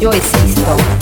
yo existo.